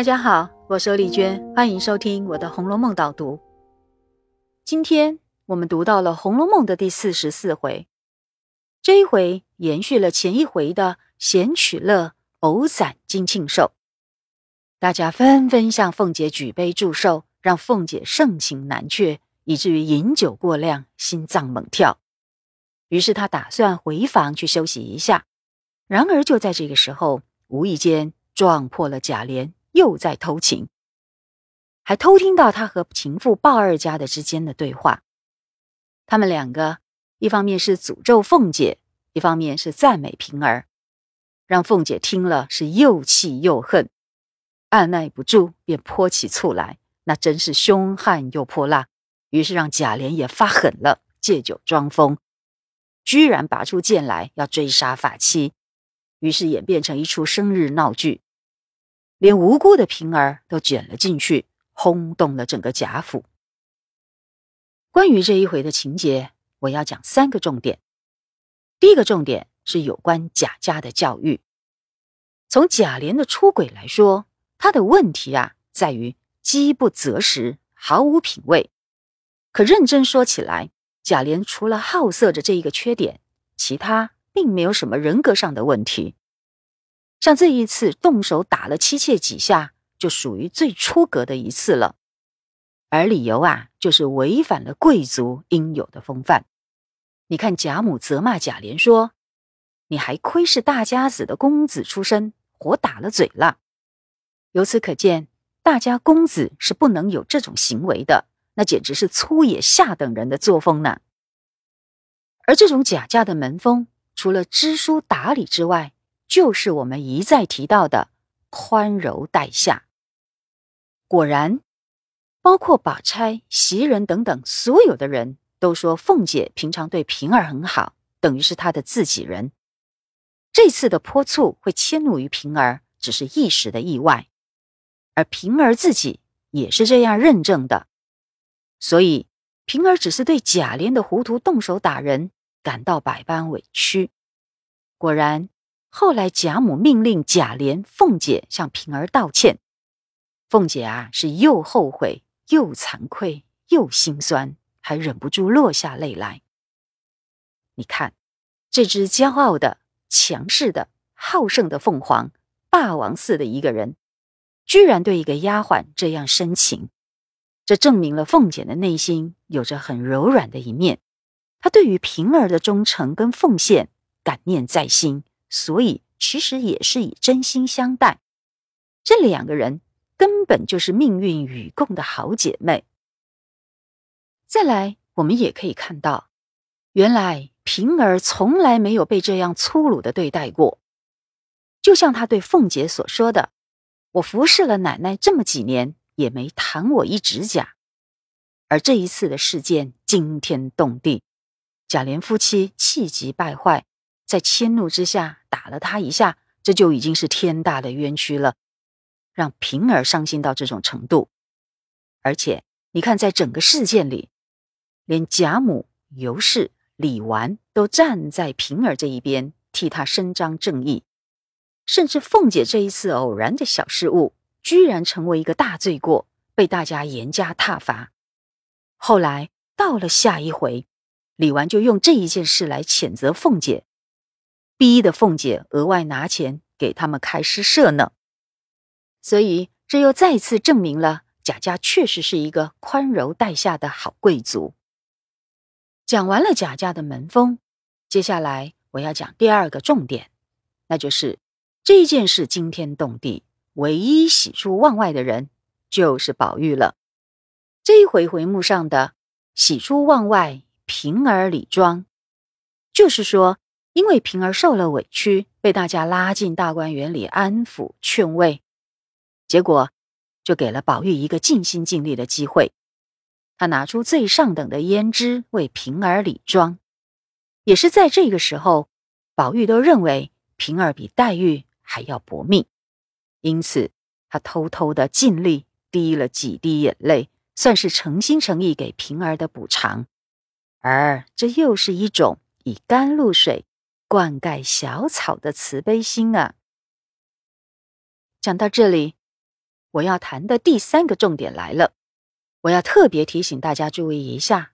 大家好，我是丽娟，欢迎收听我的《红楼梦》导读。今天我们读到了《红楼梦》的第四十四回，这一回延续了前一回的闲取乐、偶散金庆寿，大家纷纷向凤姐举杯祝寿，让凤姐盛情难却，以至于饮酒过量，心脏猛跳。于是她打算回房去休息一下，然而就在这个时候，无意间撞破了贾琏。又在偷情，还偷听到他和情妇鲍二家的之间的对话。他们两个一方面是诅咒凤姐，一方面是赞美平儿，让凤姐听了是又气又恨，按耐不住便泼起醋来，那真是凶悍又泼辣。于是让贾琏也发狠了，借酒装疯，居然拔出剑来要追杀法妻，于是演变成一出生日闹剧。连无辜的平儿都卷了进去，轰动了整个贾府。关于这一回的情节，我要讲三个重点。第一个重点是有关贾家的教育。从贾琏的出轨来说，他的问题啊，在于饥不择食，毫无品味。可认真说起来，贾琏除了好色的这一个缺点，其他并没有什么人格上的问题。像这一次动手打了妻妾几下，就属于最出格的一次了，而理由啊，就是违反了贵族应有的风范。你看贾母责骂贾琏说：“你还亏是大家子的公子出身，活打了嘴了。”由此可见，大家公子是不能有这种行为的，那简直是粗野下等人的作风呢。而这种贾家的门风，除了知书达理之外，就是我们一再提到的宽柔待下。果然，包括宝钗、袭人等等所有的人都说，凤姐平常对平儿很好，等于是她的自己人。这次的泼醋会迁怒于平儿，只是一时的意外，而平儿自己也是这样认证的。所以，平儿只是对贾琏的糊涂动手打人感到百般委屈。果然。后来贾母命令贾琏、凤姐向平儿道歉，凤姐啊是又后悔又惭愧又心酸，还忍不住落下泪来。你看，这只骄傲的、强势的、好胜的凤凰，霸王似的一个人，居然对一个丫鬟这样深情，这证明了凤姐的内心有着很柔软的一面，她对于平儿的忠诚跟奉献感念在心。所以，其实也是以真心相待。这两个人根本就是命运与共的好姐妹。再来，我们也可以看到，原来平儿从来没有被这样粗鲁的对待过。就像他对凤姐所说的：“我服侍了奶奶这么几年，也没弹我一指甲。”而这一次的事件惊天动地，贾琏夫妻气急败坏。在迁怒之下打了他一下，这就已经是天大的冤屈了，让平儿伤心到这种程度。而且你看，在整个事件里，连贾母、尤氏、李纨都站在平儿这一边，替他伸张正义。甚至凤姐这一次偶然的小失误，居然成为一个大罪过，被大家严加挞伐。后来到了下一回，李纨就用这一件事来谴责凤姐。逼的凤姐额外拿钱给他们开诗社呢，所以这又再次证明了贾家确实是一个宽柔待下的好贵族。讲完了贾家的门风，接下来我要讲第二个重点，那就是这件事惊天动地，唯一喜出望外的人就是宝玉了。这一回回目上的喜出望外，平儿李庄，就是说。因为平儿受了委屈，被大家拉进大观园里安抚劝慰，结果就给了宝玉一个尽心尽力的机会。他拿出最上等的胭脂为平儿理妆，也是在这个时候，宝玉都认为平儿比黛玉还要薄命，因此他偷偷的尽力滴了几滴眼泪，算是诚心诚意给平儿的补偿。而这又是一种以甘露水。灌溉小草的慈悲心啊！讲到这里，我要谈的第三个重点来了，我要特别提醒大家注意一下。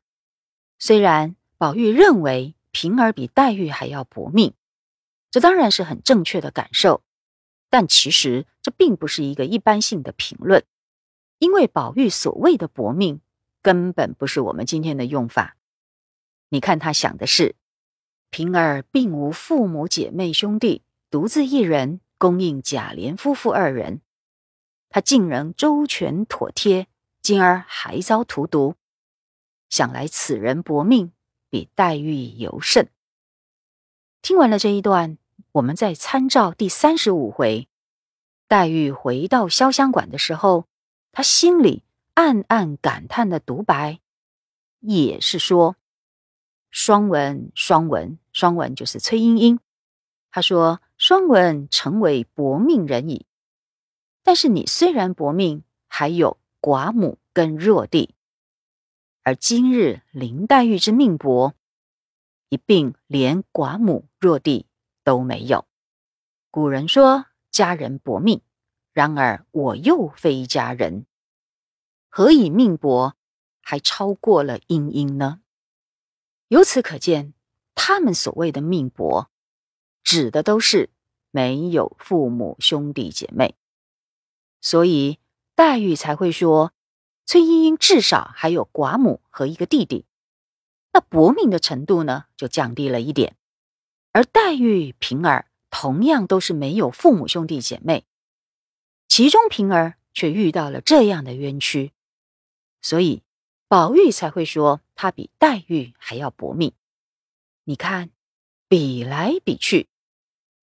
虽然宝玉认为平儿比黛玉还要薄命，这当然是很正确的感受，但其实这并不是一个一般性的评论，因为宝玉所谓的薄命，根本不是我们今天的用法。你看他想的是，平儿并无父母姐妹兄弟，独自一人供应贾琏夫妇二人。他竟然周全妥帖，今儿还遭荼毒，想来此人薄命比黛玉尤甚。听完了这一段，我们再参照第三十五回，黛玉回到潇湘馆的时候，她心里暗暗感叹的独白，也是说：“双文，双文，双文就是崔莺莺。他说：‘双文成为薄命人矣。’”但是你虽然薄命，还有寡母跟弱弟，而今日林黛玉之命薄，一并连寡母弱弟都没有。古人说家人薄命，然而我又非家人，何以命薄还超过了莺莺呢？由此可见，他们所谓的命薄，指的都是没有父母兄弟姐妹。所以黛玉才会说，崔莺莺至少还有寡母和一个弟弟，那薄命的程度呢就降低了一点。而黛玉、平儿同样都是没有父母兄弟姐妹，其中平儿却遇到了这样的冤屈，所以宝玉才会说她比黛玉还要薄命。你看，比来比去，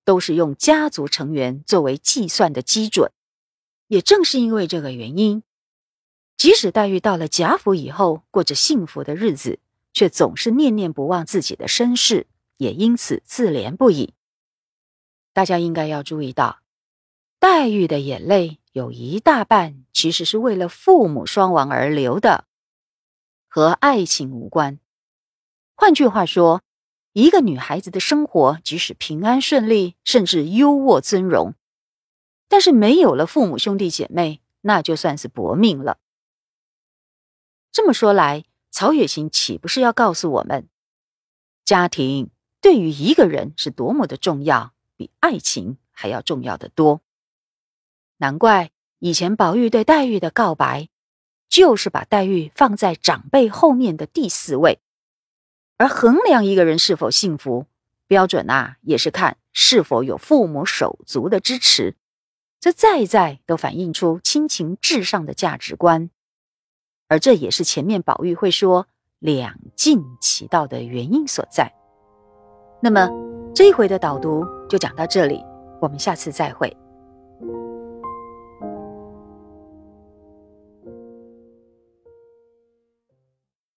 都是用家族成员作为计算的基准。也正是因为这个原因，即使黛玉到了贾府以后，过着幸福的日子，却总是念念不忘自己的身世，也因此自怜不已。大家应该要注意到，黛玉的眼泪有一大半其实是为了父母双亡而流的，和爱情无关。换句话说，一个女孩子的生活，即使平安顺利，甚至优渥尊荣。但是没有了父母兄弟姐妹，那就算是薄命了。这么说来，曹雪芹岂不是要告诉我们，家庭对于一个人是多么的重要，比爱情还要重要的多？难怪以前宝玉对黛玉的告白，就是把黛玉放在长辈后面的第四位，而衡量一个人是否幸福标准啊，也是看是否有父母手足的支持。这再再都反映出亲情至上的价值观，而这也是前面宝玉会说两尽其道的原因所在。那么这一回的导读就讲到这里，我们下次再会。